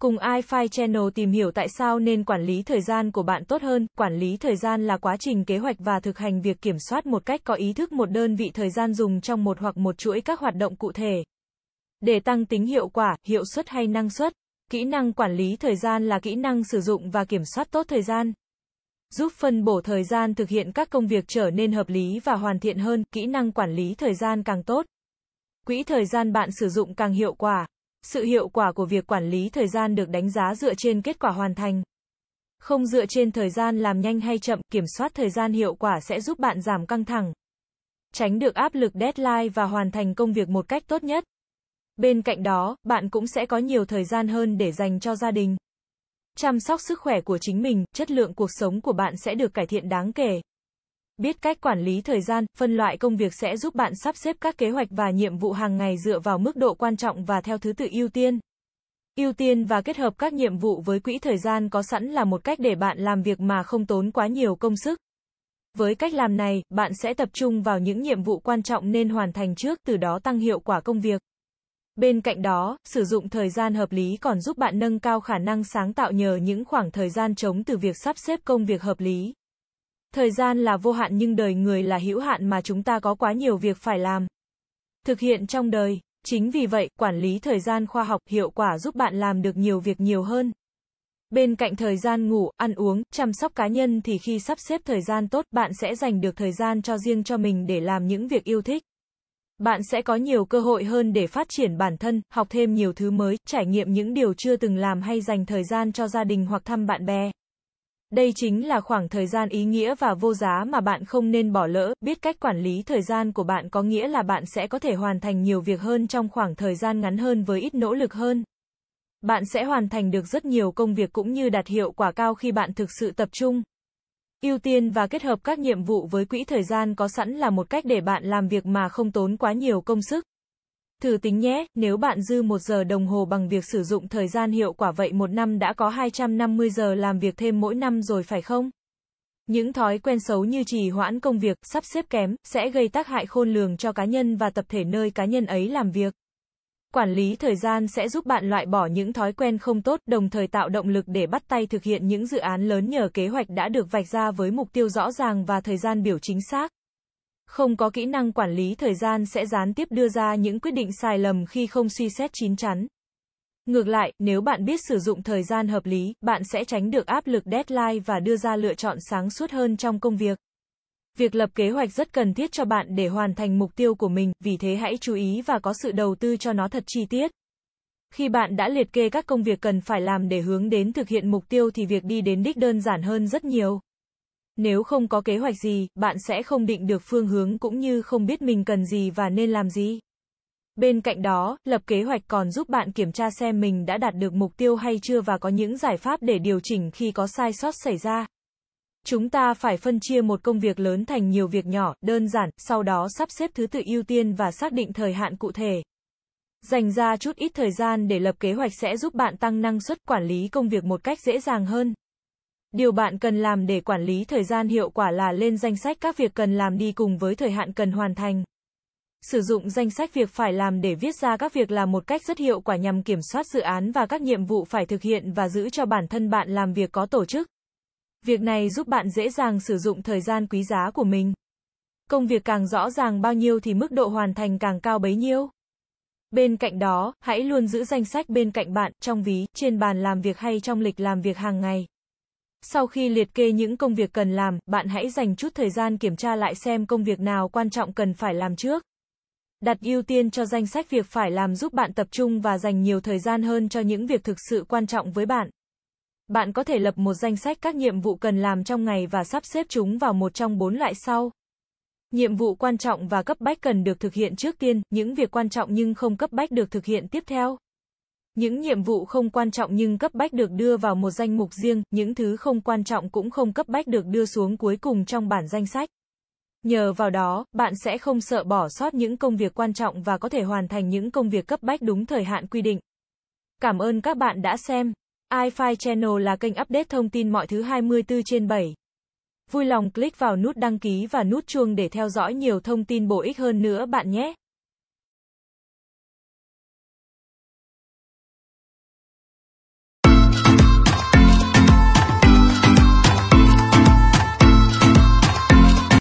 Cùng iFi Channel tìm hiểu tại sao nên quản lý thời gian của bạn tốt hơn. Quản lý thời gian là quá trình kế hoạch và thực hành việc kiểm soát một cách có ý thức một đơn vị thời gian dùng trong một hoặc một chuỗi các hoạt động cụ thể. Để tăng tính hiệu quả, hiệu suất hay năng suất, kỹ năng quản lý thời gian là kỹ năng sử dụng và kiểm soát tốt thời gian. Giúp phân bổ thời gian thực hiện các công việc trở nên hợp lý và hoàn thiện hơn, kỹ năng quản lý thời gian càng tốt. Quỹ thời gian bạn sử dụng càng hiệu quả. Sự hiệu quả của việc quản lý thời gian được đánh giá dựa trên kết quả hoàn thành. Không dựa trên thời gian làm nhanh hay chậm, kiểm soát thời gian hiệu quả sẽ giúp bạn giảm căng thẳng. Tránh được áp lực deadline và hoàn thành công việc một cách tốt nhất. Bên cạnh đó, bạn cũng sẽ có nhiều thời gian hơn để dành cho gia đình. Chăm sóc sức khỏe của chính mình, chất lượng cuộc sống của bạn sẽ được cải thiện đáng kể. Biết cách quản lý thời gian, phân loại công việc sẽ giúp bạn sắp xếp các kế hoạch và nhiệm vụ hàng ngày dựa vào mức độ quan trọng và theo thứ tự ưu tiên. Ưu tiên và kết hợp các nhiệm vụ với quỹ thời gian có sẵn là một cách để bạn làm việc mà không tốn quá nhiều công sức. Với cách làm này, bạn sẽ tập trung vào những nhiệm vụ quan trọng nên hoàn thành trước, từ đó tăng hiệu quả công việc. Bên cạnh đó, sử dụng thời gian hợp lý còn giúp bạn nâng cao khả năng sáng tạo nhờ những khoảng thời gian trống từ việc sắp xếp công việc hợp lý. Thời gian là vô hạn nhưng đời người là hữu hạn mà chúng ta có quá nhiều việc phải làm. Thực hiện trong đời. Chính vì vậy, quản lý thời gian khoa học, hiệu quả giúp bạn làm được nhiều việc nhiều hơn. Bên cạnh thời gian ngủ, ăn uống, chăm sóc cá nhân thì khi sắp xếp thời gian tốt, bạn sẽ dành được thời gian cho riêng cho mình để làm những việc yêu thích. Bạn sẽ có nhiều cơ hội hơn để phát triển bản thân, học thêm nhiều thứ mới, trải nghiệm những điều chưa từng làm hay dành thời gian cho gia đình hoặc thăm bạn bè. Đây chính là khoảng thời gian ý nghĩa và vô giá mà bạn không nên bỏ lỡ. Biết cách quản lý thời gian của bạn có nghĩa là bạn sẽ có thể hoàn thành nhiều việc hơn trong khoảng thời gian ngắn hơn với ít nỗ lực hơn. Bạn sẽ hoàn thành được rất nhiều công việc cũng như đạt hiệu quả cao khi bạn thực sự tập trung. Ưu tiên và kết hợp các nhiệm vụ với quỹ thời gian có sẵn là một cách để bạn làm việc mà không tốn quá nhiều công sức. Thử tính nhé, nếu bạn dư một giờ đồng hồ bằng việc sử dụng thời gian hiệu quả vậy một năm đã có 250 giờ làm việc thêm mỗi năm rồi phải không? Những thói quen xấu như trì hoãn công việc, sắp xếp kém, sẽ gây tác hại khôn lường cho cá nhân và tập thể nơi cá nhân ấy làm việc. Quản lý thời gian sẽ giúp bạn loại bỏ những thói quen không tốt, đồng thời tạo động lực để bắt tay thực hiện những dự án lớn nhờ kế hoạch đã được vạch ra với mục tiêu rõ ràng và thời gian biểu chính xác. Không có kỹ năng quản lý thời gian sẽ gián tiếp đưa ra những quyết định sai lầm khi không suy xét chín chắn. Ngược lại, nếu bạn biết sử dụng thời gian hợp lý, bạn sẽ tránh được áp lực deadline và đưa ra lựa chọn sáng suốt hơn trong công việc. Việc lập kế hoạch rất cần thiết cho bạn để hoàn thành mục tiêu của mình, vì thế hãy chú ý và có sự đầu tư cho nó thật chi tiết. Khi bạn đã liệt kê các công việc cần phải làm để hướng đến thực hiện mục tiêu thì việc đi đến đích đơn giản hơn rất nhiều. Nếu không có kế hoạch gì, bạn sẽ không định được phương hướng cũng như không biết mình cần gì và nên làm gì. Bên cạnh đó, lập kế hoạch còn giúp bạn kiểm tra xem mình đã đạt được mục tiêu hay chưa và có những giải pháp để điều chỉnh khi có sai sót xảy ra. Chúng ta phải phân chia một công việc lớn thành nhiều việc nhỏ, đơn giản, sau đó sắp xếp thứ tự ưu tiên và xác định thời hạn cụ thể. Dành ra chút ít thời gian để lập kế hoạch sẽ giúp bạn tăng năng suất quản lý công việc một cách dễ dàng hơn. Điều bạn cần làm để quản lý thời gian hiệu quả là lên danh sách các việc cần làm đi cùng với thời hạn cần hoàn thành. Sử dụng danh sách việc phải làm để viết ra các việc là một cách rất hiệu quả nhằm kiểm soát dự án và các nhiệm vụ phải thực hiện và giữ cho bản thân bạn làm việc có tổ chức. Việc này giúp bạn dễ dàng sử dụng thời gian quý giá của mình. Công việc càng rõ ràng bao nhiêu thì mức độ hoàn thành càng cao bấy nhiêu. Bên cạnh đó, hãy luôn giữ danh sách bên cạnh bạn, trong ví, trên bàn làm việc hay trong lịch làm việc hàng ngày. Sau khi liệt kê những công việc cần làm, bạn hãy dành chút thời gian kiểm tra lại xem công việc nào quan trọng cần phải làm trước. Đặt ưu tiên cho danh sách việc phải làm giúp bạn tập trung và dành nhiều thời gian hơn cho những việc thực sự quan trọng với bạn. Bạn có thể lập một danh sách các nhiệm vụ cần làm trong ngày và sắp xếp chúng vào một trong bốn loại sau. Nhiệm vụ quan trọng và cấp bách cần được thực hiện trước tiên, những việc quan trọng nhưng không cấp bách được thực hiện tiếp theo. Những nhiệm vụ không quan trọng nhưng cấp bách được đưa vào một danh mục riêng, những thứ không quan trọng cũng không cấp bách được đưa xuống cuối cùng trong bản danh sách. Nhờ vào đó, bạn sẽ không sợ bỏ sót những công việc quan trọng và có thể hoàn thành những công việc cấp bách đúng thời hạn quy định. Cảm ơn các bạn đã xem. iFi Channel là kênh update thông tin mọi thứ 24 trên 7. Vui lòng click vào nút đăng ký và nút chuông để theo dõi nhiều thông tin bổ ích hơn nữa bạn nhé.